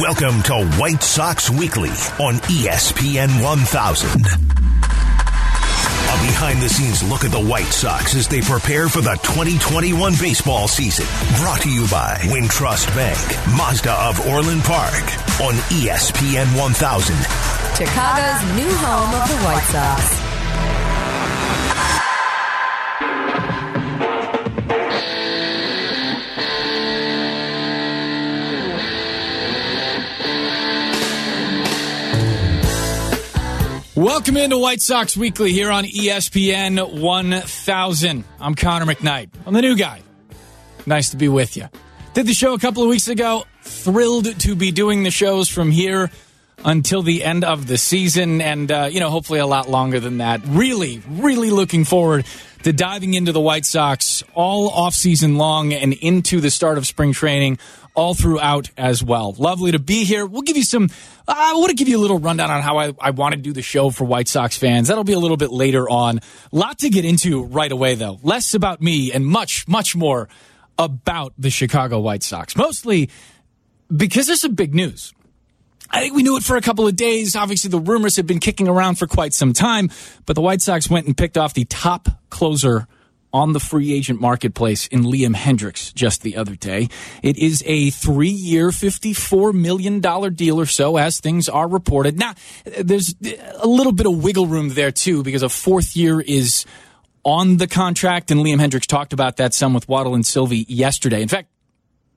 Welcome to White Sox Weekly on ESPN 1000. A behind the scenes look at the White Sox as they prepare for the 2021 baseball season. Brought to you by Wintrust Bank, Mazda of Orland Park on ESPN 1000. Chicago's new home of the White Sox. Welcome into White Sox Weekly here on ESPN 1000. I'm Connor McKnight. I'm the new guy. Nice to be with you. Did the show a couple of weeks ago. Thrilled to be doing the shows from here until the end of the season and, uh, you know, hopefully a lot longer than that. Really, really looking forward to diving into the White Sox all off season long and into the start of spring training all throughout as well. Lovely to be here. We'll give you some, uh, I want to give you a little rundown on how I, I want to do the show for White Sox fans. That'll be a little bit later on. Lot to get into right away, though. Less about me and much, much more about the Chicago White Sox. Mostly because there's some big news. I think we knew it for a couple of days. Obviously, the rumors had been kicking around for quite some time, but the White Sox went and picked off the top closer on the free agent marketplace in Liam Hendriks just the other day. It is a three year, $54 million deal or so, as things are reported. Now, there's a little bit of wiggle room there, too, because a fourth year is on the contract, and Liam Hendriks talked about that some with Waddle and Silvy yesterday. In fact,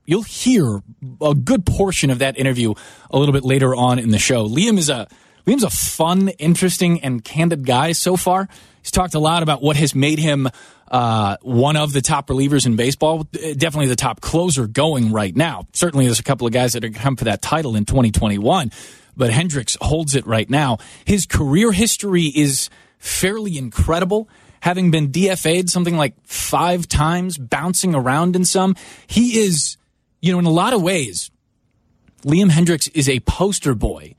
you'll hear a good portion of that interview a little bit later on in the show. Liam is a Liam's a fun, interesting, and candid guy so far. He's talked a lot about what has made him uh, one of the top relievers in baseball, definitely the top closer going right now. Certainly, there's a couple of guys that are going to come for that title in 2021, but Hendriks holds it right now. His career history is fairly incredible. Having been DFA'd something like five times, bouncing around in some, he is, you know, in a lot of ways, Liam Hendriks is a poster boy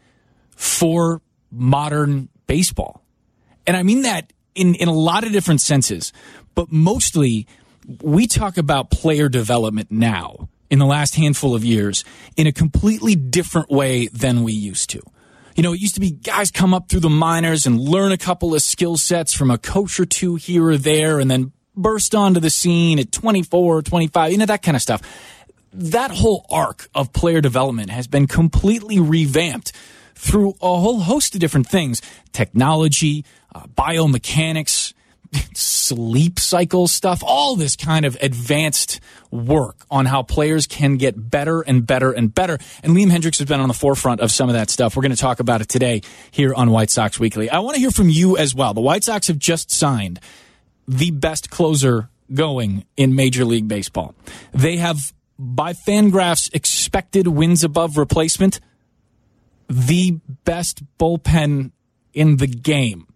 for modern baseball. And I mean that in, in a lot of different senses, but mostly we talk about player development now in the last handful of years in a completely different way than we used to. You know, it used to be guys come up through the minors and learn a couple of skill sets from a coach or two here or there and then burst onto the scene at 24 25, you know, that kind of stuff. That whole arc of player development has been completely revamped through a whole host of different things technology, uh, biomechanics, sleep cycle stuff, all this kind of advanced work on how players can get better and better and better. And Liam Hendriks has been on the forefront of some of that stuff. We're going to talk about it today here on White Sox Weekly. I want to hear from you as well. The White Sox have just signed the best closer going in Major League Baseball. They have, by Fangraphs, expected wins above replacement the best bullpen in the game.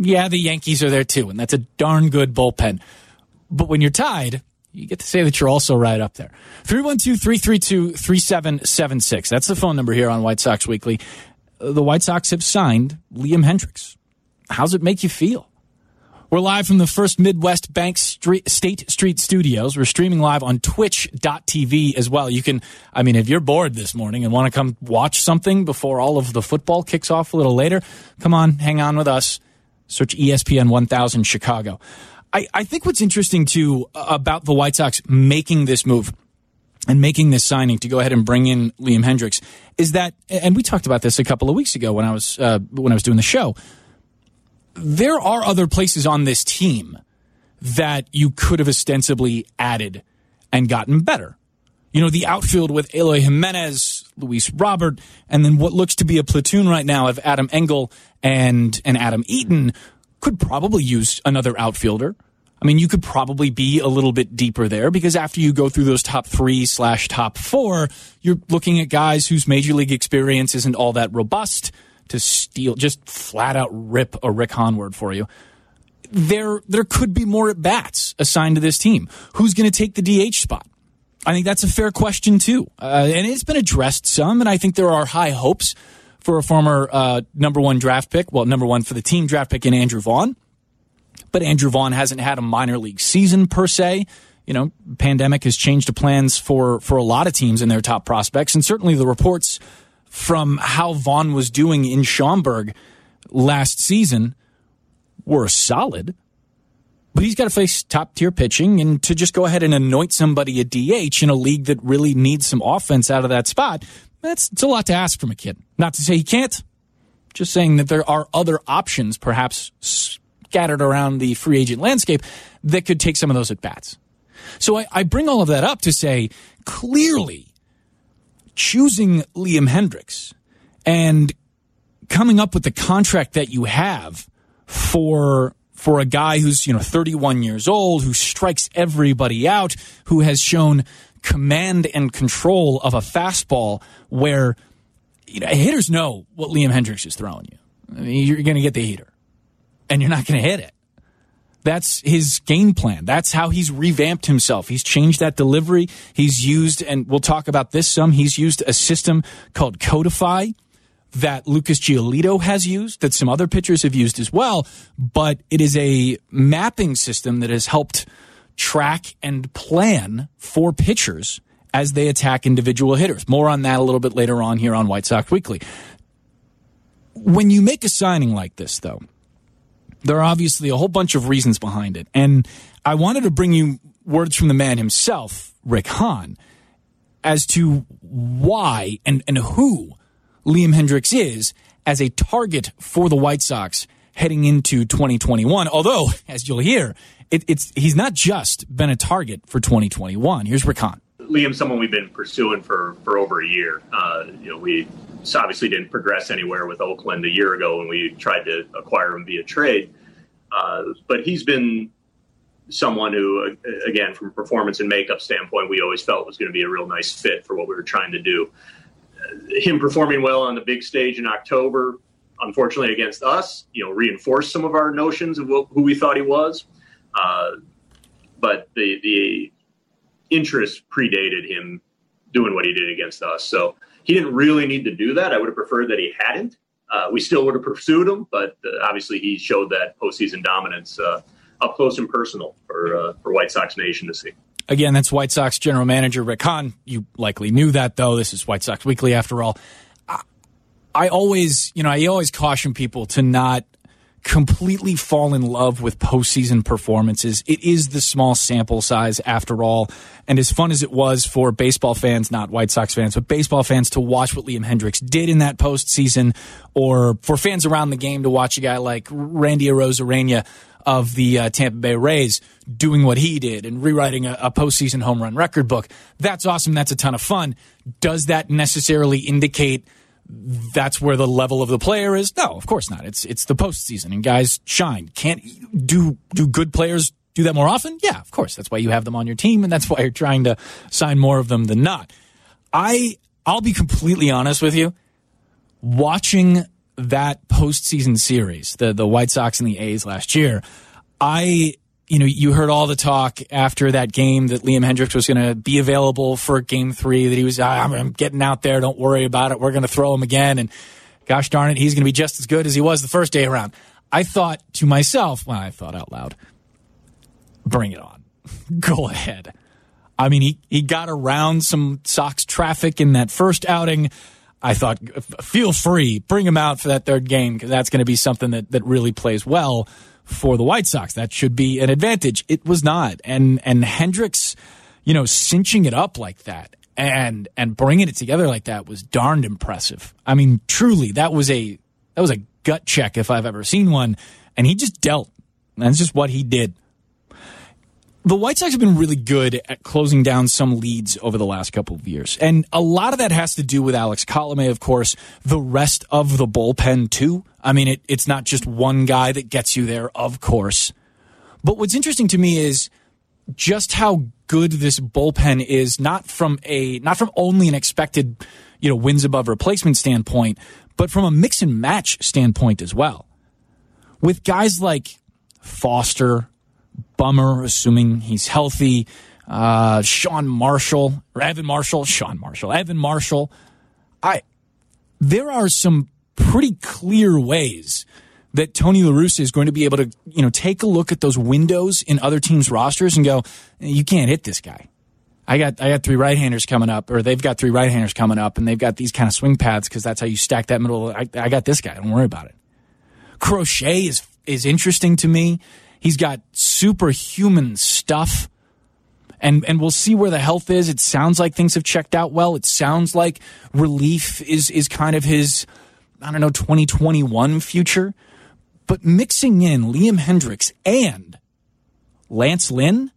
Yeah, the Yankees are there too, and that's a darn good bullpen. But when you're tied, you get to say that you're also right up there. 312 332 3776. That's the phone number here on White Sox Weekly. The White Sox have signed Liam Hendriks. How's it make you feel? We're live from the First Midwest Bank Street, State Street Studios. We're streaming live on twitch.tv as well. You can, I mean, if you're bored this morning and want to come watch something before all of the football kicks off a little later, come on, hang on with us. Search ESPN 1000 Chicago. I, I think what's interesting too about the White Sox making this move and making this signing to go ahead and bring in Liam Hendriks is that, and we talked about this a couple of weeks ago when I was uh, when I was doing the show there are other places on this team that you could have ostensibly added and gotten better. You know, the outfield with Eloy Jimenez, Luis Robert, and then what looks to be a platoon right now of Adam Engel and, and Adam Eaton could probably use another outfielder. I mean, you could probably be a little bit deeper there because after you go through those top three slash top four, you're looking at guys whose major league experience isn't all that robust to steal, just flat out rip a Rick Hahn word for you. There, there could be more at bats assigned to this team. Who's going to take the DH spot? I think that's a fair question too, uh, and it's been addressed some. And I think there are high hopes for a former uh, number one draft pick, well, number one for the team draft pick in Andrew Vaughn. But Andrew Vaughn hasn't had a minor league season per se. you know, pandemic has changed the plans for for a lot of teams and their top prospects, and certainly the reports from how Vaughn was doing in Schaumburg last season were solid. But he's got to face top tier pitching, and to just go ahead and anoint somebody a DH in a league that really needs some offense out of that spot, that's it's a lot to ask from a kid. Not to say he can't, just saying that there are other options, perhaps scattered around the free agent landscape, that could take some of those at bats. So I, I bring all of that up to say clearly choosing Liam Hendriks and coming up with the contract that you have for for a guy who's you know 31 years old who strikes everybody out who has shown command and control of a fastball where you know, hitters know what Liam Hendriks is throwing you. I mean, you're going to get the heater and you're not going to hit it. That's his game plan. That's how he's revamped himself. He's changed that delivery. He's used, and we'll talk about this some, he's used a system called Codify that Lucas Giolito has used, that some other pitchers have used as well. But it is a mapping system that has helped track and plan for pitchers as they attack individual hitters. More on that a little bit later on here on White Sox Weekly. When you make a signing like this, though, there are obviously a whole bunch of reasons behind it. And I wanted to bring you words from the man himself, Rick Hahn, as to why and, and who Liam Hendriks is as a target for the White Sox heading into 2021. Although, as you'll hear, it, it's he's not just been a target for 2021. Here's Rick Hahn. Liam's someone we've been pursuing for, for over a year. Uh, you know, we obviously didn't progress anywhere with Oakland a year ago when we tried to acquire him via trade. Uh, but he's been someone who, again, from a performance and makeup standpoint, we always felt was going to be a real nice fit for what we were trying to do. Him performing well on the big stage in October, unfortunately against us, you know, reinforced some of our notions of what, who we thought he was. Uh, but the the interest predated him doing what he did against us. So he didn't really need to do that. I would have preferred that he hadn't. Uh, we still would have pursued him, but uh, obviously he showed that postseason dominance uh, up close and personal for uh, for White Sox Nation to see. Again, that's White Sox general manager Rick Hahn. You likely knew that, though. This is White Sox Weekly, after all. I, I always, you know, I always caution people to not completely fall in love with postseason performances. It is the small sample size after all. And as fun as it was for baseball fans, not White Sox fans, but baseball fans to watch what Liam Hendriks did in that postseason, or for fans around the game to watch a guy like Randy Arozarena of the uh, Tampa Bay Rays doing what he did and rewriting a, a postseason home run record book. That's awesome. That's a ton of fun. Does that necessarily indicate that's where the level of the player is? No, of course not. It's it's the postseason and guys shine. Can't do do good players do that more often? Yeah, of course. That's why you have them on your team and that's why you're trying to sign more of them than not. I I'll be completely honest with you. Watching that postseason series, the the White Sox and the A's last year, I you know, you heard all the talk after that game that Liam Hendriks was going to be available for game three, that he was, ah, I'm getting out there. Don't worry about it. We're going to throw him again. And gosh darn it, he's going to be just as good as he was the first day around. I thought to myself, well, I thought out loud, bring it on. Go ahead. I mean, he, he got around some Sox traffic in that first outing. I thought, feel free, bring him out for that third game because that's going to be something that, that really plays well for the White Sox. That should be an advantage. It was not. And, and Hendriks, you know, cinching it up like that and, and bringing it together like that was darned impressive. I mean, truly, that was a, that was a gut check if I've ever seen one. And he just dealt. That's just what he did. The White Sox have been really good at closing down some leads over the last couple of years. And a lot of that has to do with Alex Colome, of course, the rest of the bullpen, too. I mean, it, it's not just one guy that gets you there, of course. But what's interesting to me is just how good this bullpen is, not from a not from only an expected, you know, wins above replacement standpoint, but from a mix and match standpoint as well. With guys like Foster, Bummer, assuming he's healthy, uh, Sean Marshall, or Evan Marshall, Sean Marshall, Evan Marshall. I there are some pretty clear ways that Tony La Russa is going to be able to, you know, take a look at those windows in other teams' rosters and go, you can't hit this guy. I got I got three right handers coming up, or they've got three right handers coming up, and they've got these kind of swing paths because that's how you stack that middle. I, I got this guy. Don't worry about it. Crochet is is interesting to me. He's got superhuman stuff. And and we'll see where the health is. It sounds like things have checked out well. It sounds like relief is is kind of his I don't know 2021 future. But mixing in Liam Hendriks and Lance Lynn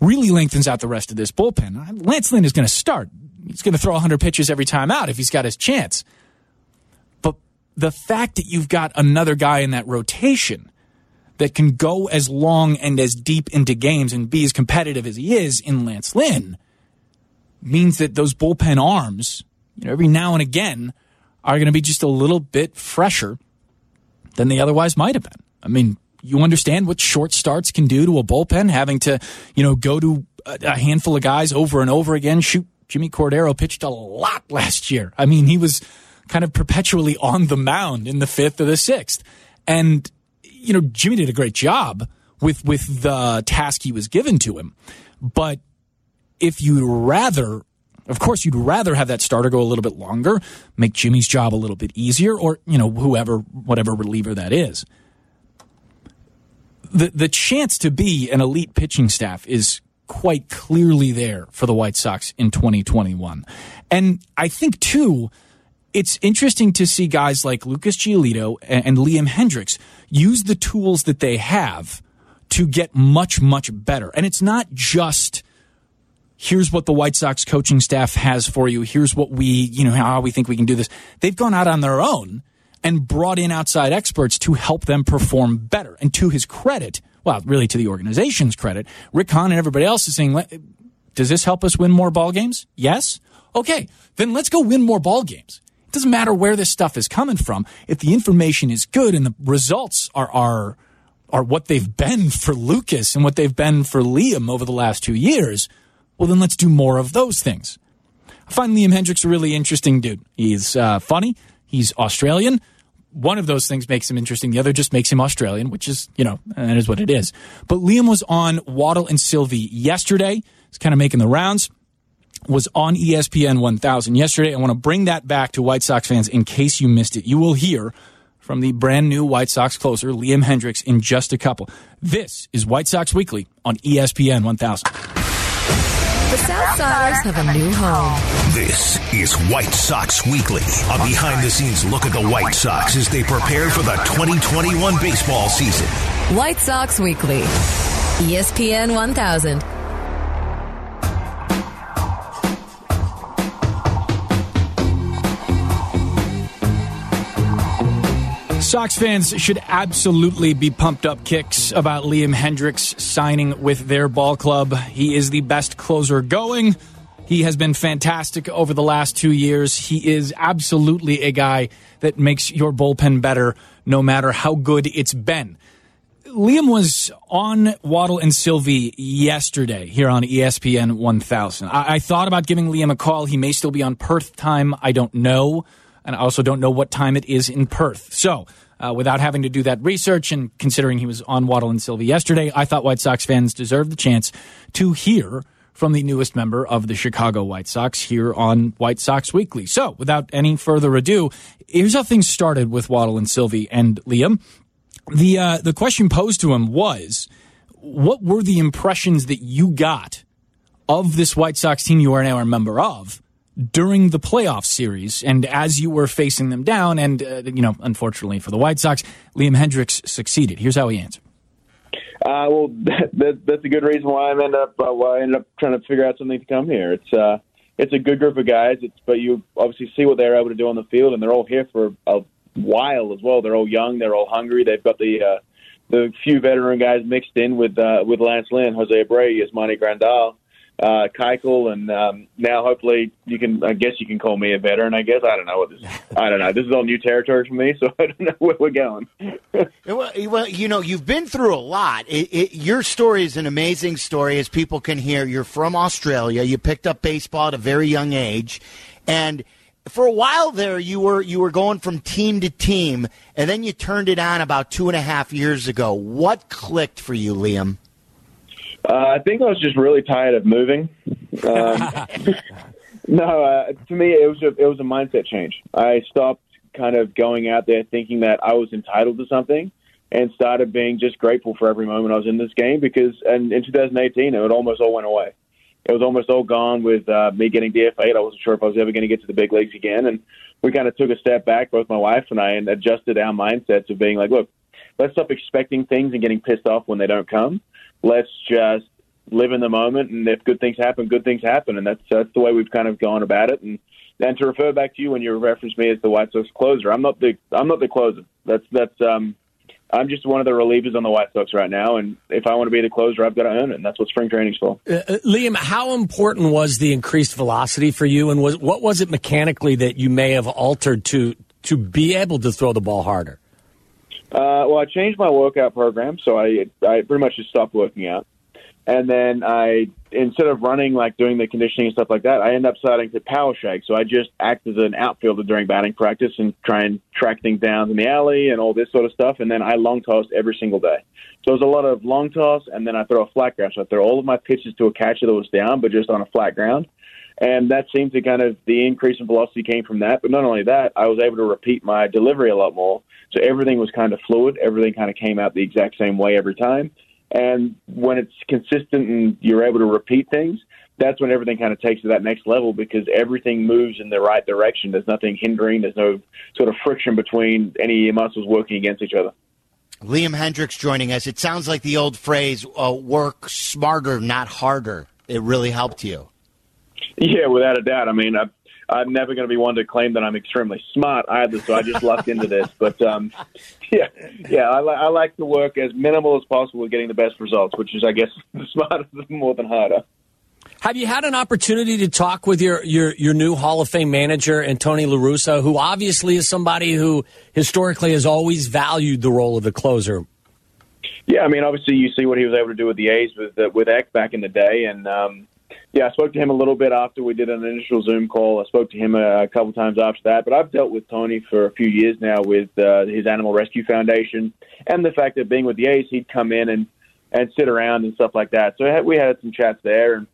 really lengthens out the rest of this bullpen. Lance Lynn is going to start. He's going to throw 100 pitches every time out if he's got his chance. But the fact that you've got another guy in that rotation that can go as long and as deep into games and be as competitive as he is in Lance Lynn means that those bullpen arms, you know, every now and again are going to be just a little bit fresher than they otherwise might have been. I mean, you understand what short starts can do to a bullpen, having to, you know, go to a handful of guys over and over again. Shoot, Jimmy Cordero pitched a lot last year. I mean, he was kind of perpetually on the mound in the fifth or the sixth. And you know, Jimmy did a great job with with the task he was given to him. But if you'd rather, of course, you'd rather have that starter go a little bit longer, make Jimmy's job a little bit easier, or you know, whoever, whatever reliever that is. The the chance to be an elite pitching staff is quite clearly there for the White Sox in 2021. And I think too, it's interesting to see guys like Lucas Giolito and Liam Hendriks use the tools that they have to get much, much better. And it's not just here's what the White Sox coaching staff has for you. Here's what we, you know, how we think we can do this. They've gone out on their own and brought in outside experts to help them perform better. And to his credit, well, really to the organization's credit, Rick Hahn and everybody else is saying, does this help us win more ball games? Yes. Okay, then let's go win more ball games. It doesn't matter where this stuff is coming from. If the information is good and the results are are are what they've been for Lucas and what they've been for Liam over the last two years, well, then let's do more of those things. I find Liam Hendriks a really interesting dude. He's uh, funny. He's Australian. One of those things makes him interesting. The other just makes him Australian, which is, you know, that is what it is. But Liam was on Waddle and Silvy yesterday. He's kind of making the rounds was on ESPN 1000 yesterday. I want to bring that back to White Sox fans in case you missed it. You will hear from the brand new White Sox closer, Liam Hendriks, in just a couple. This is White Sox Weekly on ESPN 1000. The Southsiders have a new home. This is White Sox Weekly, a behind the scenes look at the White Sox as they prepare for the 2021 baseball season. White Sox Weekly, ESPN 1000. Sox fans should absolutely be pumped up kicks about Liam Hendriks signing with their ball club. He is the best closer going. He has been fantastic over the last two years. He is absolutely a guy that makes your bullpen better no matter how good it's been. Liam was on Waddle and Silvy yesterday here on ESPN 1000. I, I thought about giving Liam a call. He may still be on Perth time. I don't know and I also don't know what time it is in Perth. So, uh, without having to do that research and considering he was on Waddle and Silvy yesterday, I thought White Sox fans deserved the chance to hear from the newest member of the Chicago White Sox here on White Sox Weekly. So, without any further ado, here's how things started with Waddle and Silvy and Liam. The uh, the question posed to him was, what were the impressions that you got of this White Sox team you are now a member of? During the playoff series and as you were facing them down. And, uh, you know, unfortunately for the White Sox, Liam Hendriks succeeded. Here's how he answered. Uh, well, that, that, that's a good reason why I ended up uh, why I ended up trying to figure out something to come here. It's uh, it's a good group of guys. It's but you obviously see what they're able to do on the field, and they're all here for a while as well. They're all young. They're all hungry. They've got the uh, the few veteran guys mixed in with uh, with Lance Lynn, Jose Abreu, Yasmani Grandal uh, Keuchel, and um, now hopefully you can. I guess you can call me a veteran. I guess I don't know what this. I don't know. This is all new territory for me, so I don't know where we're going. well, well, you know, you've been through a lot. It, it, your story is an amazing story, as people can hear. You're from Australia. You picked up baseball at a very young age, and for a while there, you were you were going from team to team, and then you turned it on about two and a half years ago. What clicked for you, Liam? Uh, I think I was just really tired of moving. Um, no, uh, to me, it was a it was a mindset change. I stopped kind of going out there thinking that I was entitled to something, and started being just grateful for every moment I was in this game. Because and in 2018, it almost all went away. It was almost all gone with uh, me getting DFA'd. I wasn't sure if I was ever going to get to the big leagues again, and we kind of took a step back, both my wife and I, and adjusted our mindsets of being like, look, let's stop expecting things and getting pissed off when they don't come. Let's just live in the moment, and if good things happen, good things happen, and that's that's the way we've kind of gone about it. And and to refer back to you when you referenced me as the White Sox closer, I'm not the I'm not the closer. That's that's um I'm just one of the relievers on the White Sox right now, and if I want to be the closer, I've got to earn it. And that's what spring training's for. Uh, uh, Liam, how important was the increased velocity for you, and was what was it mechanically that you may have altered to to be able to throw the ball harder? Uh, well, I changed my workout program, so I I pretty much just stopped working out. And then I, instead of running, like doing the conditioning and stuff like that, I end up starting to power shag. So I just act as an outfielder during batting practice and try and track things down in the alley and all this sort of stuff. And then I long toss every single day. So it was a lot of long toss, and then I throw a flat ground. So I throw all of my pitches to a catcher that was down, but just on a flat ground. And that seemed to kind of, the increase in velocity came from that. But not only that, I was able to repeat my delivery a lot more. So everything was kind of fluid. Everything kind of came out the exact same way every time. And when it's consistent and you're able to repeat things, that's when everything kind of takes to that next level because everything moves in the right direction. There's nothing hindering. There's no sort of friction between any muscles working against each other. Liam Hendriks joining us. It sounds like the old phrase, uh, work smarter, not harder. It really helped you. Yeah, without a doubt. I mean, I, I'm never going to be one to claim that I'm extremely smart either, so I just lucked into this. But um, yeah, yeah, I, li- I like to work as minimal as possible with getting the best results, which is, I guess, the smarter more than harder. Have you had an opportunity to talk with your, your, your new Hall of Fame manager, and Tony La Russa, who obviously is somebody who historically has always valued the role of the closer? Yeah, I mean, obviously, you see what he was able to do with the A's with uh, with Eck back in the day, and um, yeah, I spoke to him a little bit after we did an initial Zoom call. I spoke to him a, a couple times after that, but I've dealt with Tony for a few years now with uh, his Animal Rescue Foundation, and the fact that being with the A's, he'd come in and and sit around and stuff like that. So we had some chats there, and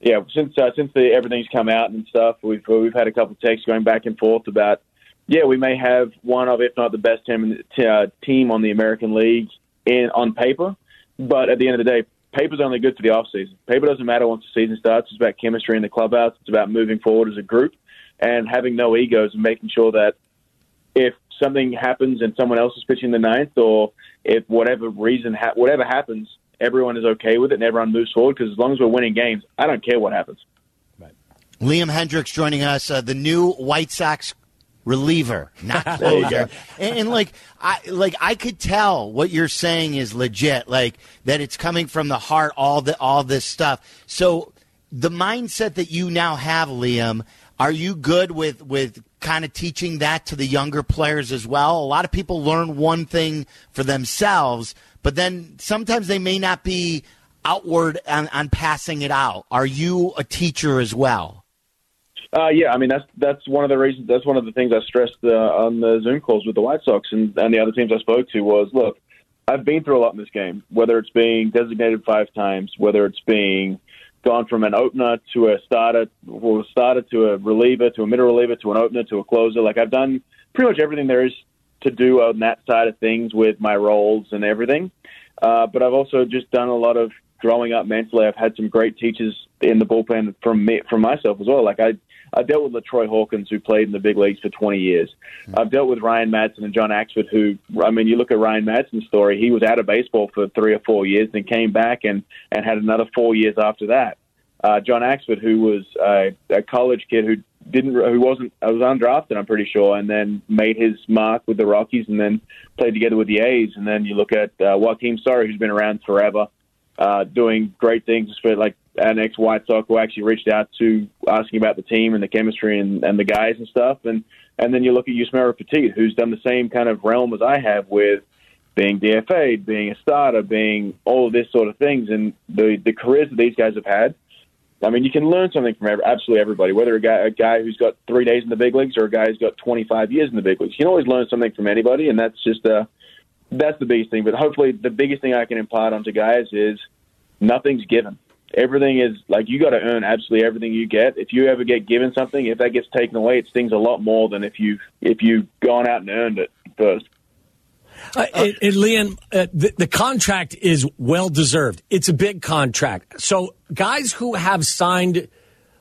yeah, since uh, since the, everything's come out and stuff, we've we've had a couple texts going back and forth about yeah, we may have one of, if not the best team uh, team on the American League in on paper, but at the end of the day, paper's only good for the off season. Paper doesn't matter once the season starts. It's about chemistry in the clubhouse. It's about moving forward as a group and having no egos and making sure that if something happens and someone else is pitching the ninth, or if whatever reason, ha- whatever happens, everyone is okay with it and everyone moves forward. Because as long as we're winning games, I don't care what happens. Liam Hendriks joining us, uh, the new White Sox reliever, not closer. and, and, like I like I could tell what you're saying is legit, like that it's coming from the heart, all the all this stuff. So the mindset that you now have, Liam, are you good with with kind of teaching that to the younger players as well? A lot of people learn one thing for themselves, but then sometimes they may not be outward on, on passing it out. Are you a teacher as well? Uh, yeah, I mean that's that's one of the reasons. That's one of the things I stressed uh, on the Zoom calls with the White Sox and, and the other teams I spoke to was, look, I've been through a lot in this game. Whether it's being designated five times, whether it's being gone from an opener to a starter, or a starter to a reliever to a middle reliever to an opener to a closer. Like I've done pretty much everything there is to do on that side of things with my roles and everything. Uh, but I've also just done a lot of growing up mentally. I've had some great teachers in the bullpen from me, from myself as well. Like I I've dealt with LaTroy Hawkins, who played in the big leagues for 20 years. Mm-hmm. I've dealt with Ryan Madson and John Axford, who, I mean, you look at Ryan Madson's story, he was out of baseball for three or four years, then came back and, and had another four years after that. Uh, John Axford, who was uh, a college kid who didn't, who wasn't, I was undrafted, I'm pretty sure, and then made his mark with the Rockies, and then played together with the A's. And then you look at uh, Joakim Soria, who's been around forever, uh, doing great things for like an ex White Sox who actually reached out to asking about the team and the chemistry and, and the guys and stuff. And and then you look at Yusmeiro Petit, who's done the same kind of realm as I have with being DFA'd, being a starter, being all of this sort of things. And the the careers that these guys have had, I mean, you can learn something from absolutely everybody, whether a guy, a guy who's got three days in the big leagues or a guy who's got 25 years in the big leagues. You can always learn something from anybody, and that's just uh, that's the biggest thing. But hopefully, the biggest thing I can impart onto guys is nothing's given. Everything is like you got to earn absolutely everything you get. If you ever get given something, if that gets taken away, it stings a lot more than if you if you've gone out and earned it first. Uh, and, and Liam, uh, the, the contract is well deserved. It's a big contract. So guys who have signed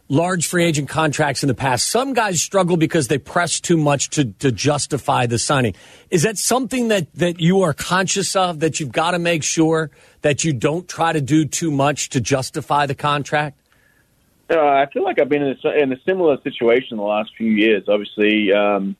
large free agent contracts in the past, some guys struggle because they press too much to, to justify the signing. Is that something that, that you are conscious of, that you've got to make sure that you don't try to do too much to justify the contract? Uh, I feel like I've been in a, in a similar situation the last few years. Obviously, um,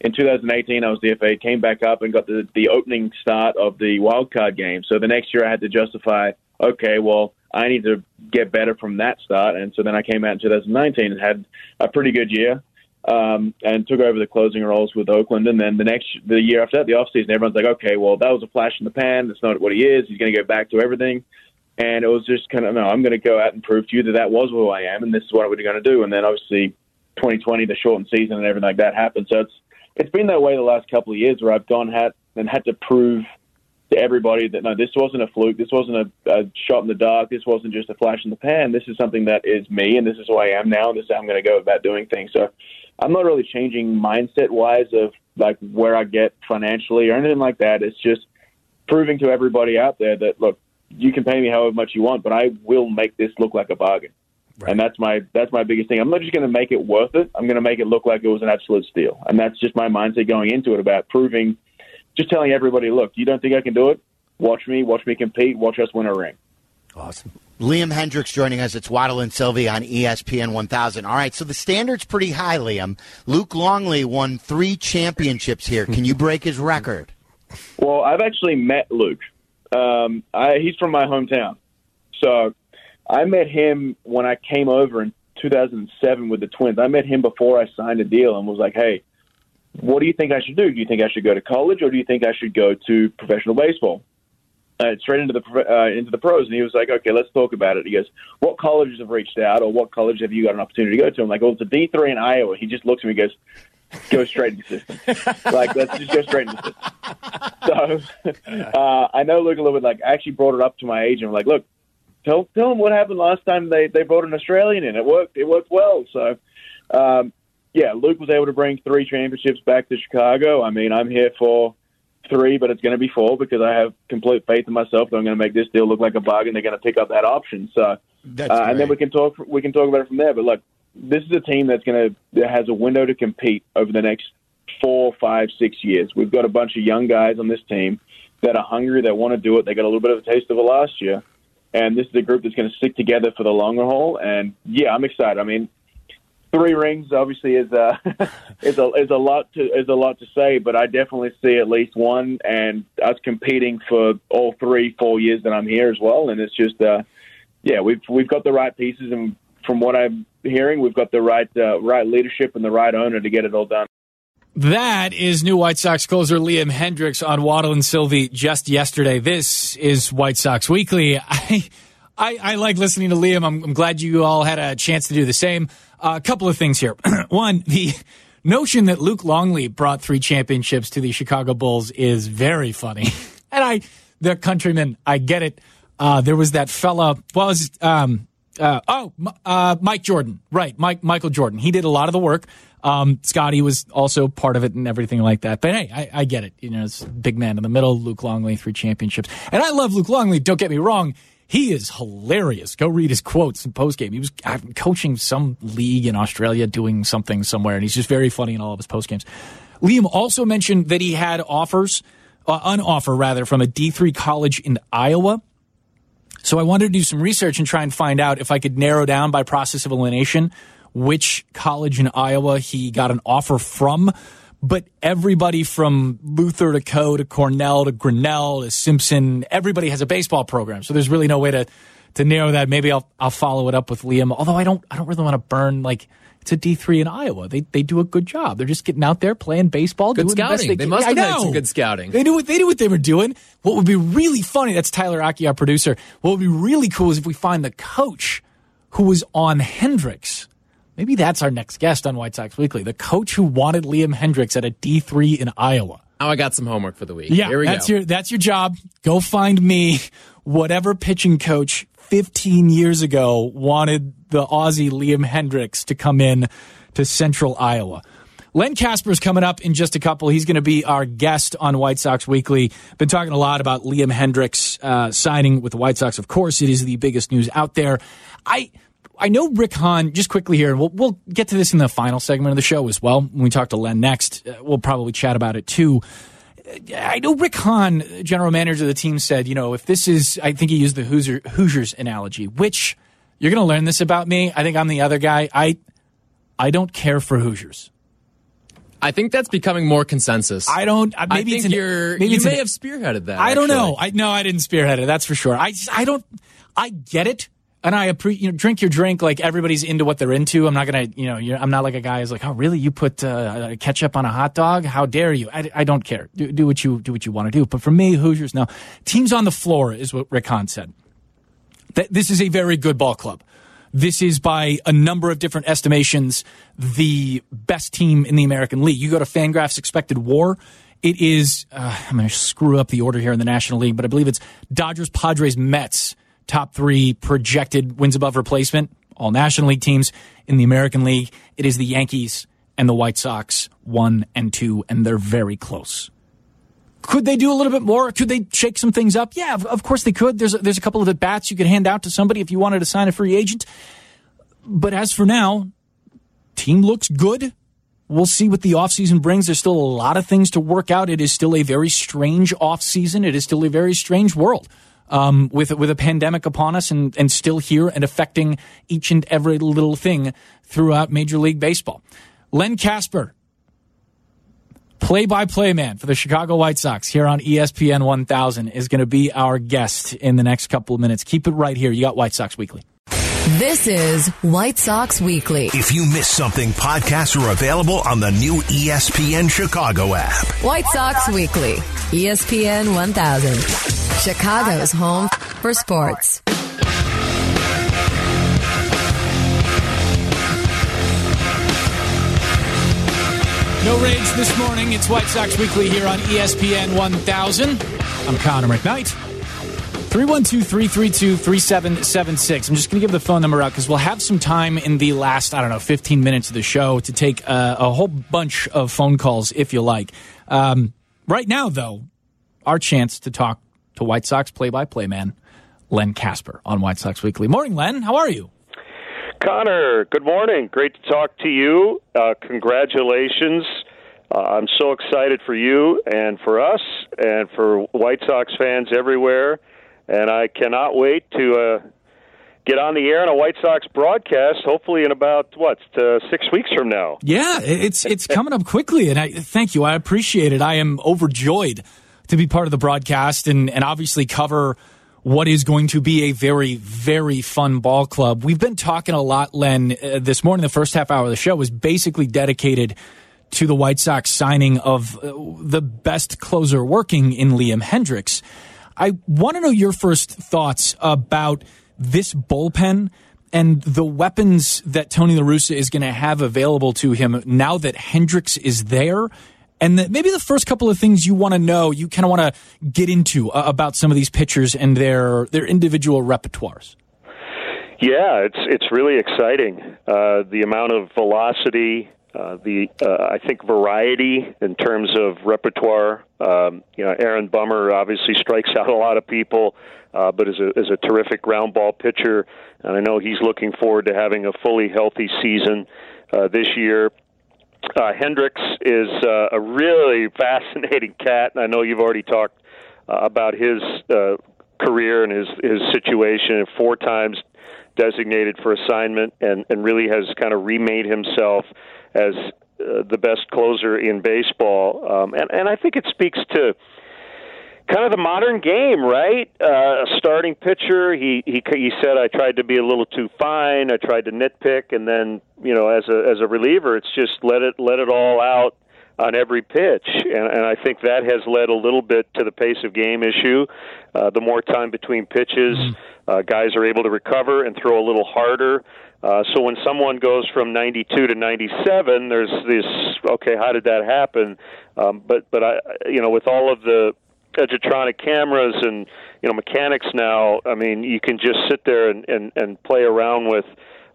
in 2018, I was DFA, came back up and got the, the opening start of the wild card game. So the next year I had to justify, okay, well, I need to get better from that start. And so then I came out in 2019 and had a pretty good year um, and took over the closing roles with Oakland. And then the next, the year after that, the offseason, everyone's like, okay, well, that was a flash in the pan. That's not what he is. He's going to go back to everything. And it was just kind of, no, I'm going to go out and prove to you that that was who I am, and this is what we're going to do. And then obviously 2020, the shortened season and everything like that happened. So it's, it's been that way the last couple of years where I've gone had and had to prove to everybody that no, this wasn't a fluke, this wasn't a, a shot in the dark, this wasn't just a flash in the pan. This is something that is me, and this is who I am now. And this is how I'm going to go about doing things. So I'm not really changing mindset wise of like where I get financially or anything like that. It's just proving to everybody out there that look, you can pay me however much you want, but I will make this look like a bargain. Right. And that's my that's my biggest thing. I'm not just going to make it worth it. I'm going to make it look like it was an absolute steal. And that's just my mindset going into it about proving, just telling everybody, look, you don't think I can do it? Watch me, watch me compete, watch us win a ring. Awesome. Liam Hendriks joining us. It's Waddle and Silvy on ESPN 1000. All right, so the standard's pretty high, Liam. Luke Longley won three championships here. Can you break his record? Well, I've actually met Luke. Um, I, he's from my hometown. So I met him when I came over in 2007 with the Twins. I met him before I signed a deal and was like, "Hey, what do you think I should do? Do you think I should go to college or do you think I should go to professional baseball?" Uh, straight into the uh, into the pros, and he was like, "Okay, let's talk about it." He goes, "What colleges have reached out, or what college have you got an opportunity to go to?" I'm like, "Well, it's a D three in Iowa." He just looks at me, and goes, "Go straight into system. like, let's just go straight into system." So uh, I know Luke a little bit. Like, I actually brought it up to my agent. I'm like, "Look, tell tell them what happened last time they they brought an Australian in. It worked. It worked well. So, um, yeah, Luke was able to bring three championships back to Chicago. I mean, I'm here for three, but it's going to be four because I have complete faith in myself that I'm going to make this deal look like a bargain. They're going to pick up that option. So, uh, and then we can talk. We can talk about it from there. But look, this is a team that's going to that has a window to compete over the next four, five, six years. We've got a bunch of young guys on this team that are hungry, that want to do it. They got a little bit of a taste of it last year and this is a group that's going to stick together for the longer haul. And yeah, I'm excited. I mean, three rings obviously is a is a is a lot to is a lot to say, but I definitely see at least one, and us competing for all three, four years that I'm here as well. And it's just, uh, yeah, we've we've got the right pieces, and from what I'm hearing, we've got the right uh, right leadership and the right owner to get it all done. That is new White Sox closer Liam Hendriks on Waddle and Silvy just yesterday. This is White Sox Weekly. I, I, I like listening to Liam. I'm, I'm, glad you all had a chance to do the same. Uh, a couple of things here. One, the notion that Luke Longley brought three championships to the Chicago Bulls is very funny. and I, the countryman, I get it. Uh, there was that fella, was, um, uh, oh, uh, Mike Jordan, right? Mike Michael Jordan. He did a lot of the work. Um, Scotty was also part of it and everything like that. But hey, I, I get it. You know, it's big man in the middle. Luke Longley, three championships, and I love Luke Longley. Don't get me wrong. He is hilarious. Go read his quotes in post game. He was coaching some league in Australia, doing something somewhere, and he's just very funny in all of his post games. Liam also mentioned that he had offers, uh, an offer rather, from a D3 college in Iowa. So I wanted to do some research and try and find out if I could narrow down by process of elimination which college in Iowa he got an offer from. But everybody from Luther to Coe to Cornell to Grinnell to Simpson, everybody has a baseball program. So there's really no way to, to narrow that. Maybe I'll, I'll follow it up with Liam. Although I don't, I don't really want to burn like, it's a D three in Iowa. They they do a good job. They're just getting out there playing baseball. Good scouting. The they, they, must have had some good scouting. They knew what they knew what they were doing. What would be really funny? That's Tyler Aki, our producer. What would be really cool is if we find the coach who was on Hendriks. Maybe that's our next guest on White Sox Weekly. The coach who wanted Liam Hendriks at a D three in Iowa. Now I got some homework for the week. Yeah, Here we that's go. your that's your job. Go find me whatever pitching coach 15 years ago wanted the Aussie Liam Hendriks to come in to Central Iowa. Len Kasper is coming up in just a couple. He's going to be our guest on White Sox Weekly. Been talking a lot about Liam Hendriks uh, signing with the White Sox. Of course, it is the biggest news out there. I I know Rick Hahn, just quickly here, and we'll, we'll get to this in the final segment of the show as well. When we talk to Len next, uh, we'll probably chat about it too. I know Rick Hahn, general manager of the team, said, you know, if this is, I think he used the Hoosier, Hoosiers analogy, which you're going to learn this about me. I think I'm the other guy. I, I don't care for Hoosiers. I think that's becoming more consensus. I don't. uh, Maybe I it's an, you're. maybe you it's may an- have spearheaded that. I don't actually. know. I no, I didn't spearhead it. That's for sure. I I don't. I get it, and I appreciate. You know, drink your drink. Like everybody's into what they're into. I'm not gonna. You know, I'm not like a guy who's like, oh, really? You put uh, ketchup on a hot dog? How dare you? I, I don't care. Do, do what you do what you want to do. But for me, Hoosiers, now Teams on the floor is what Rick Hahn said. That this is a very good ball club. This is by a number of different estimations the best team in the American League. You go to Fangraphs expected WAR. It is. Uh, I'm going to screw up the order here in the National League, but I believe it's Dodgers, Padres, Mets. Top three projected wins above replacement. All National League teams in the American League. It is the Yankees and the White Sox, one and two, and they're very close. Could they do a little bit more? Could they shake some things up? Yeah, of, course they could. There's a, there's a couple of at bats you could hand out to somebody if you wanted to sign a free agent. But as for now, team looks good. We'll see what the offseason brings. There's still a lot of things to work out. It is still a very strange offseason. It is still a very strange world um, with with a pandemic upon us and, and still here and affecting each and every little thing throughout Major League Baseball. Len Kasper, play by play man for the Chicago White Sox here on ESPN 1000 is going to be our guest in the next couple of minutes. Keep it right here. You got White Sox Weekly. This is White Sox Weekly. If you missed something, podcasts are available on the new ESPN Chicago app. White Sox Weekly. ESPN 1000. Chicago's home for sports. No rage this morning. It's White Sox Weekly here on ESPN 1000. I'm Connor McKnight. 312 332 3776. I'm just going to give the phone number out because we'll have some time in the last, I don't know, 15 minutes of the show to take uh, a whole bunch of phone calls if you like. Um, right now, though, our chance to talk to White Sox play by play man, Len Kasper on White Sox Weekly. Morning, Len. How are you? Connor, good morning. Great to talk to you. Uh, congratulations. Uh, I'm so excited for you and for us and for White Sox fans everywhere. And I cannot wait to uh, get on the air on a White Sox broadcast, hopefully in about, what, uh, six weeks from now. Yeah, it's it's coming up quickly, and I thank you. I appreciate it. I am overjoyed to be part of the broadcast and and obviously cover what is going to be a very very fun ball club. We've been talking a lot, Len. Uh, this morning, the first half hour of the show was basically dedicated to the White Sox signing of uh, the best closer working in Liam Hendriks. I want to know your first thoughts about this bullpen and the weapons that Tony La Russa is going to have available to him now that Hendriks is there. And that maybe the first couple of things you want to know, you kind of want to get into uh, about some of these pitchers and their their individual repertoires. Yeah, it's it's really exciting. Uh, the amount of velocity, uh, the uh, I think variety in terms of repertoire. Um, you know, Aaron Bummer obviously strikes out a lot of people, uh, but is a is a terrific ground ball pitcher, and I know he's looking forward to having a fully healthy season uh, this year. Uh, Hendriks is uh, a really fascinating cat, and I know you've already talked uh, about his uh, career and his his situation. Four times designated for assignment, and and really has kind of remade himself as uh, the best closer in baseball. Um, and and I think it speaks to kind of the modern game, right? Uh, a starting pitcher. He he he said I tried to be a little too fine. I tried to nitpick, and then you know as a as a reliever, it's just let it let it all out on every pitch, and, and I think that has led a little bit to the pace of game issue. Uh, the more time between pitches, uh, guys are able to recover and throw a little harder. Uh, so when someone goes from 92 to 97, there's this okay, how did that happen? Um, but but I you know with all of the Edgertronic cameras and you know mechanics now, I mean you can just sit there and and, and play around with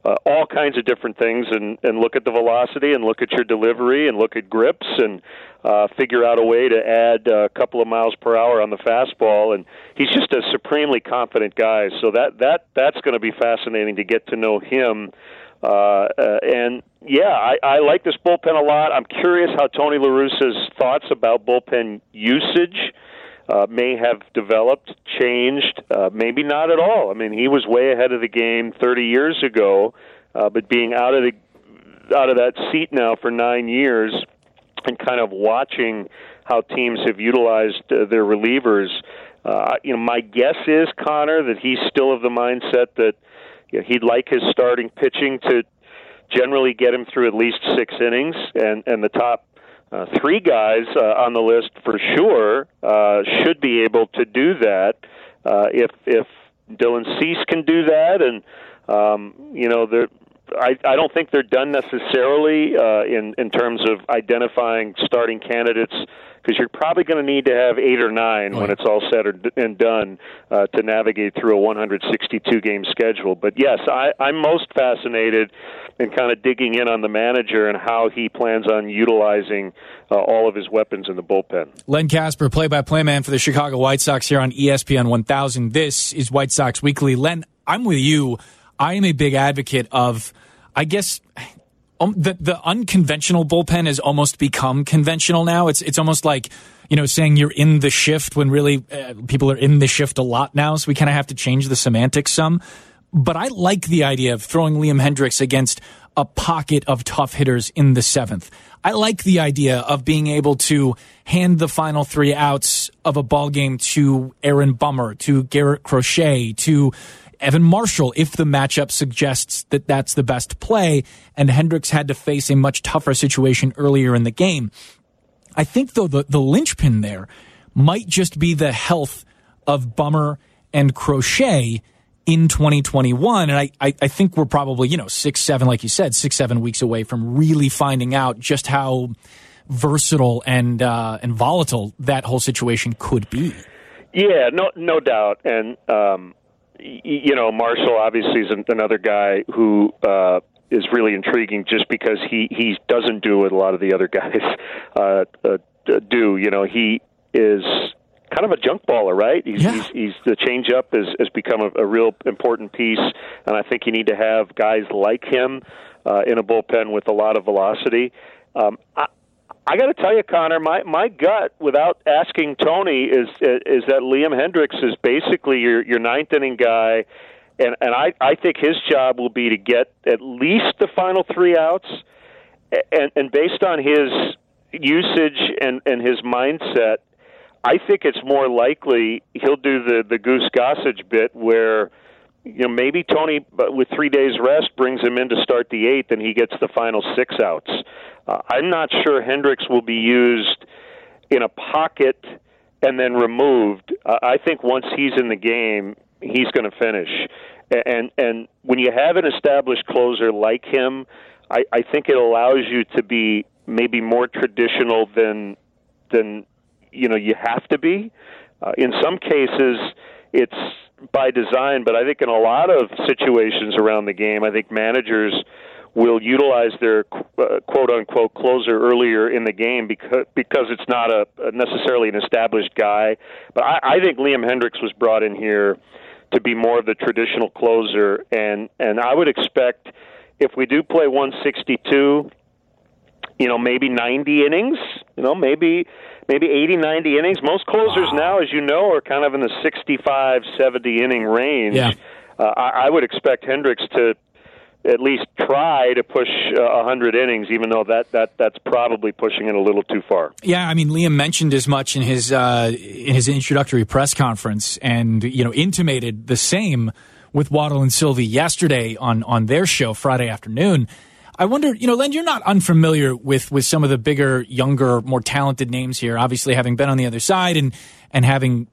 uh, all kinds of different things and, and look at the velocity and look at your delivery and look at grips and uh, figure out a way to add a couple of miles per hour on the fastball. And he's just a supremely confident guy. So that that that's going to be fascinating to get to know him. Uh, uh, and yeah, I, I like this bullpen a lot. I'm curious how Tony La Russa's thoughts about bullpen usage uh, may have developed, changed, uh, maybe not at all. I mean, he was way ahead of the game 30 years ago, uh, but being out of the out of that seat now for nine years and kind of watching how teams have utilized uh, their relievers. Uh, you know, my guess is Connor that he's still of the mindset that you know, he'd like his starting pitching to generally get him through at least six innings, and and the top uh, three guys uh, on the list for sure uh, should be able to do that. Uh, if if Dylan Cease can do that, and um, you know, they're, I I don't think they're done necessarily uh, in in terms of identifying starting candidates because you're probably going to need to have eight or nine when it's all said and done uh, to navigate through a 162 game schedule. But yes, I, I'm most fascinated in kind of digging in on the manager and how he plans on utilizing uh, all of his weapons in the bullpen. Len Kasper, play by play man for the Chicago White Sox here on ESPN 1000. This is White Sox Weekly. Len, I'm with you. I am a big advocate of, I guess, um, the the unconventional bullpen has almost become conventional now. It's it's almost like you know saying you're in the shift when really uh, people are in the shift a lot now. So we kind of have to change the semantics some. But I like the idea of throwing Liam Hendriks against a pocket of tough hitters in the seventh. I like the idea of being able to hand the final three outs of a ball game to Aaron Bummer, to Garrett Crochet, to Evan Marshall if the matchup suggests that that's the best play, and Hendriks had to face a much tougher situation earlier in the game. I think, though, the, the linchpin there might just be the health of Bummer and Crochet in 2021. And I, I, I think we're probably, you know, six, seven, like you said, six, seven weeks away from really finding out just how versatile and, uh, and volatile that whole situation could be. Yeah, no, no doubt. And, um, you know, Marshall obviously is another guy who uh, is really intriguing just because he he doesn't do what a lot of the other guys uh, uh, do. You know, he is kind of a junk baller, right? He's, Yeah. he's, he's the changeup has, has become a, a real important piece, and I think you need to have guys like him uh, in a bullpen with a lot of velocity. Um, I, I got to tell you, Connor, my my gut, without asking Tony, is is that Liam Hendriks is basically your your ninth inning guy, and and I I think his job will be to get at least the final three outs, and and based on his usage and and his mindset, I think it's more likely he'll do the the Goose Gossage bit where you know maybe Tony but with three days rest brings him in to start the eighth and he gets the final six outs. Uh, I'm not sure Hendriks will be used in a pocket and then removed. Uh, I think once he's in the game, he's going to finish. And and when you have an established closer like him, I, I think it allows you to be maybe more traditional than than you know you have to be. Uh, in some cases, it's by design, but I think in a lot of situations around the game, I think managers will utilize their uh, quote unquote closer earlier in the game because because it's not a, necessarily an established guy. But I, I think Liam Hendriks was brought in here to be more of the traditional closer, and and I would expect if we do play 162 you know maybe 90 innings you know maybe maybe 80 90 innings most closers now as you know are kind of in the 65 70 inning range Yeah. uh, I, I would expect hendriks to at least try to push uh, 100 innings even though that, that that's probably pushing it a little too far Yeah, I mean, Liam mentioned as much in his uh, in his introductory press conference, and you know, intimated the same with Waddle and Silvy yesterday on on their show Friday afternoon. I wonder, you know, Len, you're not unfamiliar with with some of the bigger, younger, more talented names here. Obviously, having been on the other side and and having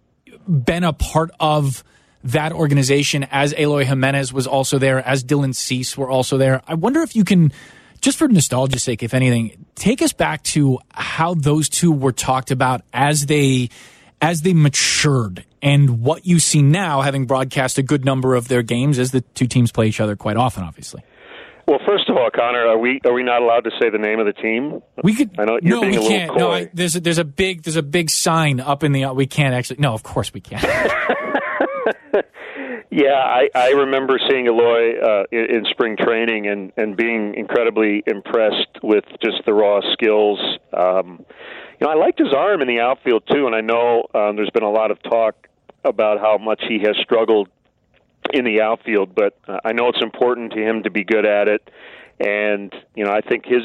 been a part of that organization as Eloy Jimenez was also there, as Dylan Cease were also there. I wonder if you can, just for nostalgia's sake, if anything, take us back to how those two were talked about as they as they matured and what you see now, having broadcast a good number of their games as the two teams play each other quite often, obviously. Well, first of all, Connor, are we are we not allowed to say the name of the team? We could. I know you're no, being we a little can't. coy. No, I, there's a, there's a big there's a big sign up in the. We can't actually. No, of course we can't. Yeah, I, I remember seeing Eloy uh, in, in spring training and, and being incredibly impressed with just the raw skills. Um, you know, I liked his arm in the outfield too, and I know um, there's been a lot of talk about how much he has struggled in the outfield, but uh, I know it's important to him to be good at it. And you know, I think his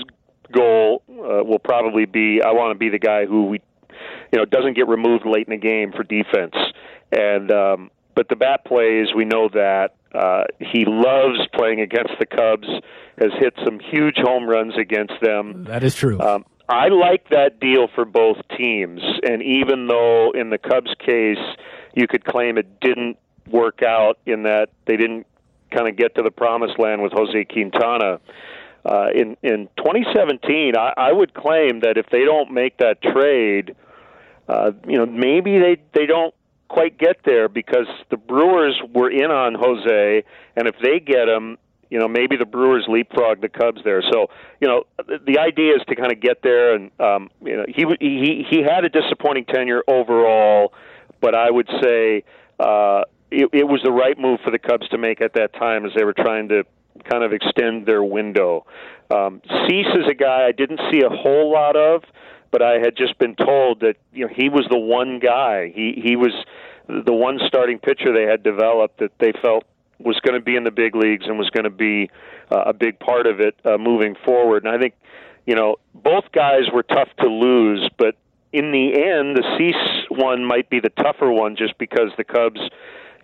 goal uh, will probably be I want to be the guy who we, you know, doesn't get removed late in the game for defense. And um, but the bat plays, we know that. Uh, he loves playing against the Cubs. Has hit some huge home runs against them. that is true. Um, I like that deal for both teams, and even though in the Cubs' case you could claim it didn't work out in that they didn't kind of get to the promised land with Jose Quintana. Uh, in in 2017, I, I would claim that if they don't make that trade, uh, you know, maybe they they don't quite get there because the Brewers were in on Jose, and if they get him, you know, maybe the Brewers leapfrog the Cubs there. So, you know, the, idea is to kind of get there, and um, you know, he he he had a disappointing tenure overall, but I would say uh, it, it was the right move for the Cubs to make at that time as they were trying to kind of extend their window. Um, Cease is a guy I didn't see a whole lot of but I had just been told that you know he was the one guy. He he was the one starting pitcher they had developed that they felt was going to be in the big leagues and was going to be uh, a big part of it uh, moving forward. And I think you know both guys were tough to lose, but in the end, the Cease one might be the tougher one just because the Cubs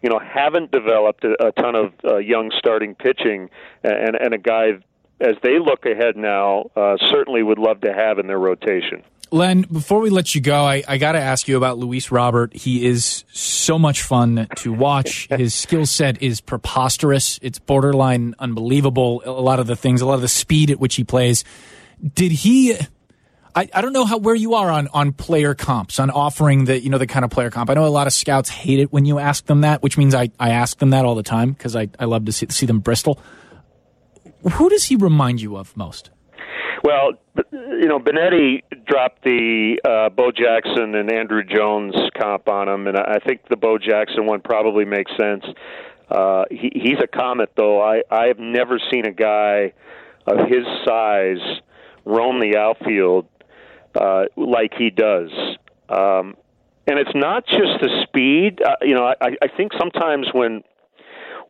you know haven't developed a, a ton of uh, young starting pitching and and a guy as they look ahead now uh, certainly would love to have in their rotation. Len, before we let you go, I, I got to ask you about Luis Robert. He is so much fun to watch. His skill set is preposterous. It's borderline unbelievable. A lot of the things, a lot of the speed at which he plays. Did he? I, I don't know how where you are on on player comps, on offering the you know the kind of player comp. I know a lot of scouts hate it when you ask them that, which means I, I ask them that all the time because I, I love to see, see them bristle. Who does he remind you of most? Well, you know, Benetti dropped the uh, Bo Jackson and Andruw Jones comp on him, and I think the Bo Jackson one probably makes sense. Uh, he, he's a comet, though. I I have never seen a guy of his size roam the outfield uh, like he does. Um, and it's not just the speed. Uh, you know, I, I think sometimes when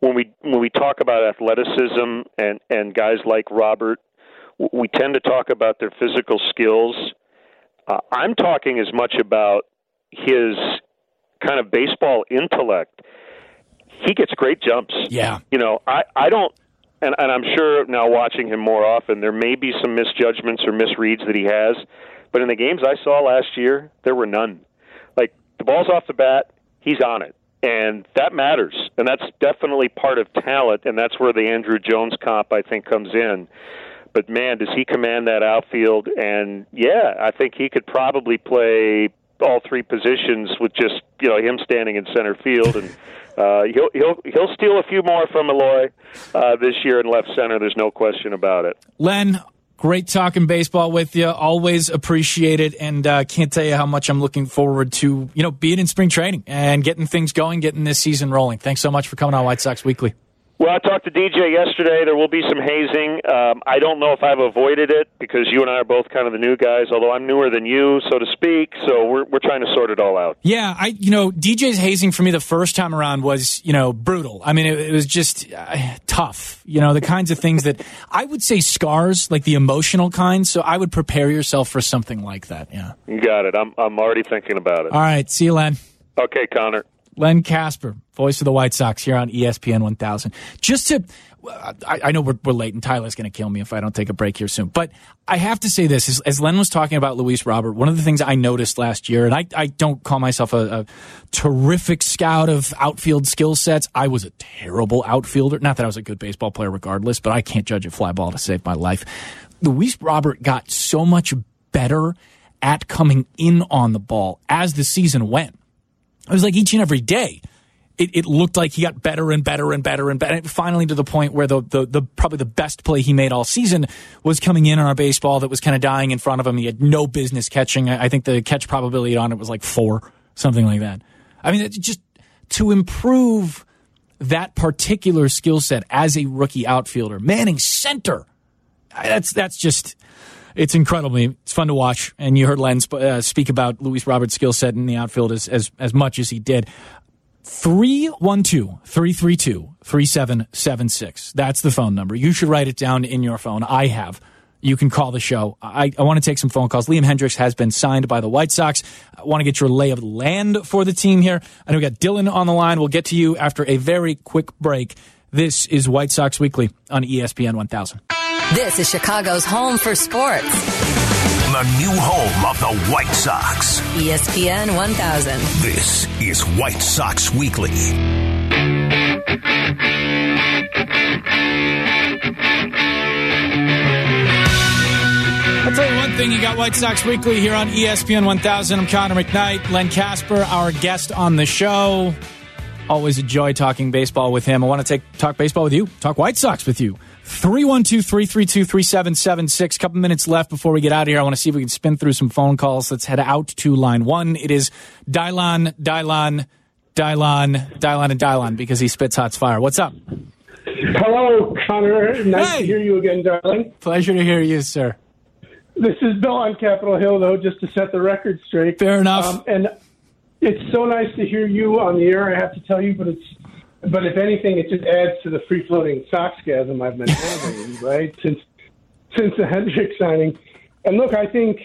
when we when we talk about athleticism and and guys like Robert we tend to talk about their physical skills. Uh, I'm talking as much about his kind of baseball intellect. He gets great jumps. Yeah. You know, I, I don't, and, and I'm sure now watching him more often, there may be some misjudgments or misreads that he has, but in the games I saw last year, there were none. Like, the ball's off the bat, he's on it. And that matters. And that's definitely part of talent, and that's where the Andruw Jones comp, I think, comes in but man, does he command that outfield? And yeah, I think he could probably play all three positions with just you know him standing in center field, and uh, he'll he'll he'll steal a few more from Eloy uh, this year in left center. There's no question about it. Len, great talking baseball with you. Always appreciate it, and uh, can't tell you how much I'm looking forward to you know being in spring training and getting things going, getting this season rolling. Thanks so much for coming on White Sox Weekly. Well, I talked to DJ yesterday. There will be some hazing. Um, I don't know if I've avoided it because you and I are both kind of the new guys, although I'm newer than you, so to speak. So we're we're trying to sort it all out. Yeah, I you know DJ's hazing for me the first time around was you know brutal. I mean, it, it was just uh, tough. You know, the kinds of things that I would say scars, like the emotional kind. So I would prepare yourself for something like that. Yeah, you got it. I'm I'm already thinking about it. All right, see you, Len. Okay, Connor. Len Kasper, voice of the White Sox here on ESPN 1000. Just to, I, I know we're, we're late, and Tyler's going to kill me if I don't take a break here soon. But I have to say this: as, as Len was talking about Luis Robert, one of the things I noticed last year, and I, I don't call myself a, a terrific scout of outfield skill sets. I was a terrible outfielder. Not that I was a good baseball player, regardless, but I can't judge a fly ball to save my life. Luis Robert got so much better at coming in on the ball as the season went. It was like each and every day it, it looked like he got better and better and better and better. Finally, to the point where the, the, the probably the best play he made all season was coming in on a baseball that was kind of dying in front of him. He had no business catching. I think the catch probability on it was like four, something like that. I mean, just to improve that particular skill set as a rookie outfielder, Manning center. That's that's just it's incredible. It's fun to watch. And you heard Len uh, speak about Luis Roberts' skill set in the outfield as, as, as much as he did. 312 332 3776. That's the phone number. You should write it down in your phone. I have. You can call the show. I, I want to take some phone calls. Liam Hendriks has been signed by the White Sox. I want to get your lay of land for the team here. I know we got Dylan on the line. We'll get to you after a very quick break. This is White Sox Weekly on ESPN 1000. This is Chicago's home for sports the new home of the White Sox. ESPN 1000. This is White Sox Weekly. I'll tell you one thing. You got White Sox Weekly here on ESPN 1000. I'm Connor McKnight. Len Kasper, our guest on the show. Always a joy talking baseball with him. I want to take talk baseball with you, talk White Sox with you. 312 332 3776. Couple minutes left before we get out of here. I want to see if we can spin through some phone calls. Let's head out to line one. It is Dylon, Dylon, Dylon, Dylon, and Dylon because he spits hot fire. What's up? Hello, Connor. Nice hey. to hear you again, darling. Pleasure to hear you, sir. This is Bill on Capitol Hill, though, just to set the record straight. Fair enough. Um, and it's so nice to hear you on the air, I have to tell you, but it's but if anything, it just adds to the free floating socksgasm I've been having, right? Since since the Hendriks signing. And look, I think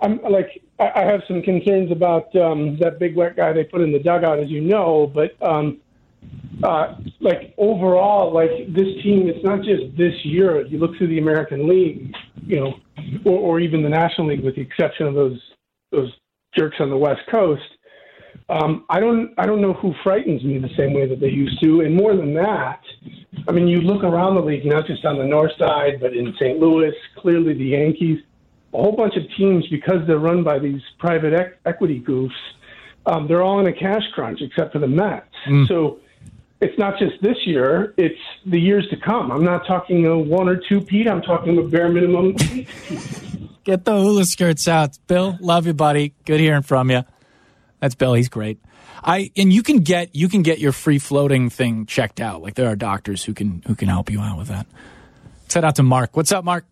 I'm like I have some concerns about um, that big wet guy they put in the dugout, as you know. But um, uh, like overall, like this team, it's not just this year. You look through the American League, you know, or, or even the National League, with the exception of those those jerks on the West Coast um, I don't I don't know who frightens me the same way that they used to. And more than that, I mean, you look around the league, not just on the north side, but in St. Louis, clearly the Yankees, a whole bunch of teams because they're run by these private ec- equity goofs. Um, they're all in a cash crunch except for the Mets. Mm. So it's not just this year; it's the years to come. I'm not talking a one or two Pete. I'm talking a bare minimum. Get the hula skirts out, Bill. Love you, buddy. Good hearing from you. That's Bill. He's great. I and you can get you can get your free floating thing checked out. Like there are doctors who can who can help you out with that. Head out to Mark. What's up, Mark?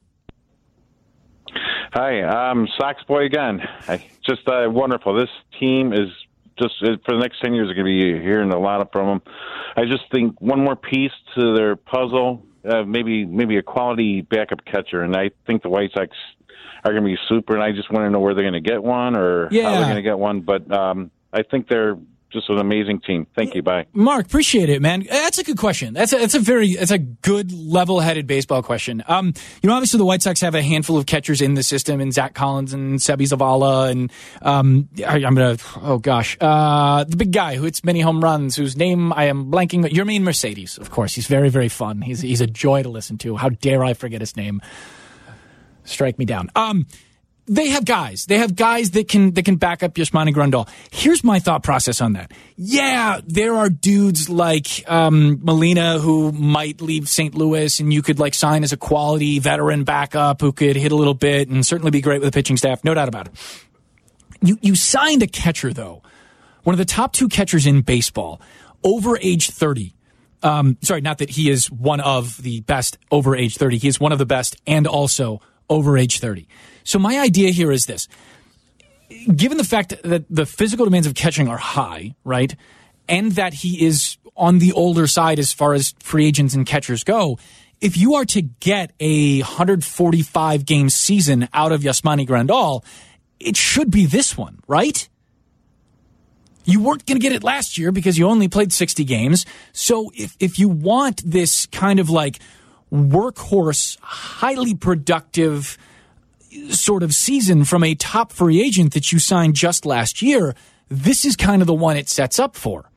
Hi, I'm Sox boy again. I, just uh, wonderful. This team is just for the next ten years. Are going to be hearing a lot from them. I just think one more piece to their puzzle. Uh, maybe maybe a quality backup catcher, and I think the White Sox are going to be super. And I just want to know where they're going to get one or yeah. how they're going to get one. But um, I think they're just an amazing team. Thank you. Bye, Mark. Appreciate it, man. That's a good question. That's a, that's a very that's a good level-headed baseball question. Um, you know, obviously the White Sox have a handful of catchers in the system, and Zach Collins and Seby Zavala, and um, I, am gonna oh gosh, uh, the big guy who hits many home runs, whose name I am blanking. Yermin Mercedes, of course. He's very very fun. He's he's a joy to listen to. How dare I forget his name? Strike me down. Um, they have guys. They have guys that can that can back up Yasmani Grandal. Here's my thought process on that. Yeah, there are dudes like um, Molina who might leave St. Louis, and you could like sign as a quality veteran backup who could hit a little bit and certainly be great with the pitching staff. No doubt about it. You you signed a catcher though, one of the top two catchers in baseball, over age thirty. Um, sorry, not that he is one of the best over age thirty. He is one of the best and also over age thirty. So my idea here is this. Given the fact that the physical demands of catching are high, right? And that he is on the older side as far as free agents and catchers go, if you are to get a 145 game season out of Yasmani Grandal, it should be this one, right? You weren't going to get it last year because you only played 60 games. So if, if you want this kind of like workhorse, highly productive sort of season from a top free agent that you signed just last year, this is kind of the one it sets up for.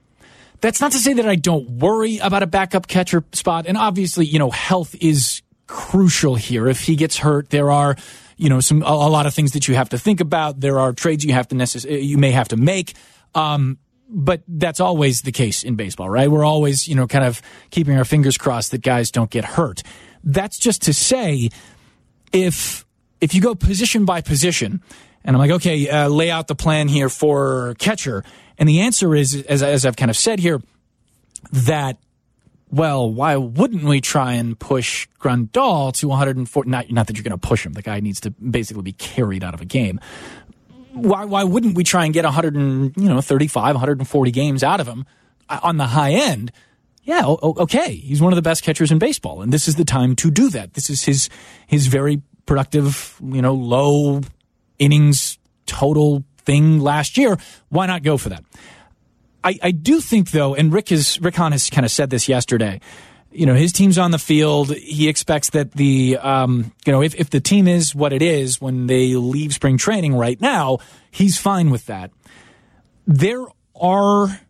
That's not to say that I don't worry about a backup catcher spot. And obviously, you know, health is crucial here. If he gets hurt, there are, you know, some, a, a lot of things that you have to think about. There are trades you have to necess- you may have to make. Um, but that's always the case in baseball, right? We're always, you know, kind of keeping our fingers crossed that guys don't get hurt. That's just to say, if if you go position by position, and I'm like, okay, uh, lay out the plan here for catcher, and the answer is, as, as I've kind of said here, that well, why wouldn't we try and push Grandal to 140? Not, not that you're going to push him. The guy needs to basically be carried out of a game. Why, why wouldn't we try and get 100 and, you know, 35, 140 games out of him uh, on the high end? Yeah, okay. He's one of the best catchers in baseball, and this is the time to do that. This is his his very productive, you know, low innings total thing last year. Why not go for that? I, I do think though, and Rick has Rick Hahn has kind of said this yesterday. You know, his team's on the field. He expects that the um, you know if, if the team is what it is when they leave spring training right now, he's fine with that. There are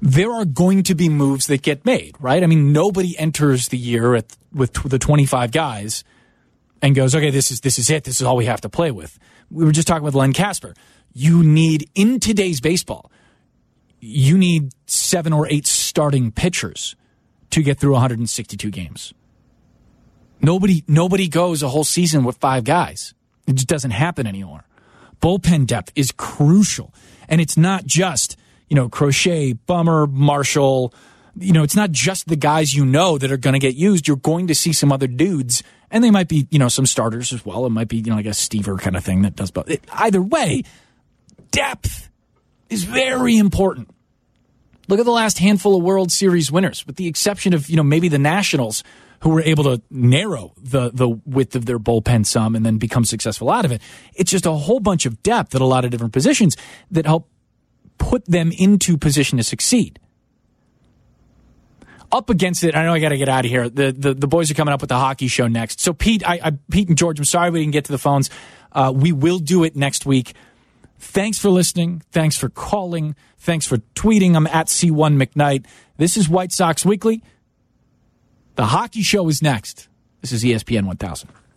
there are going to be moves that get made, right? I mean, nobody enters the year at, with the 25 guys and goes, okay, this is this is it. This is all we have to play with. We were just talking with Len Kasper. You need in today's baseball you need seven or eight starting pitchers to get through 162 games. Nobody, nobody goes a whole season with five guys. It just doesn't happen anymore. Bullpen depth is crucial. And it's not just, you know, Crochet, Bummer, Marshall. You know, it's not just the guys you know that are going to get used. You're going to see some other dudes, and they might be, you know, some starters as well. It might be, you know, like a Stiever kind of thing that does both. Either way, depth is very important. Look at the last handful of World Series winners, with the exception of, you know, maybe the Nationals, who were able to narrow the, the width of their bullpen some and then become successful out of it. It's just a whole bunch of depth at a lot of different positions that help put them into position to succeed. Up against it, I know I got to get out of here. The, the, the boys are coming up with the hockey show next. So Pete, I, I Pete and George, I'm sorry we didn't get to the phones. Uh, we will do it next week. Thanks for listening. Thanks for calling. Thanks for tweeting. I'm at C1 McKnight. This is White Sox Weekly. The hockey show is next. This is ESPN 1000.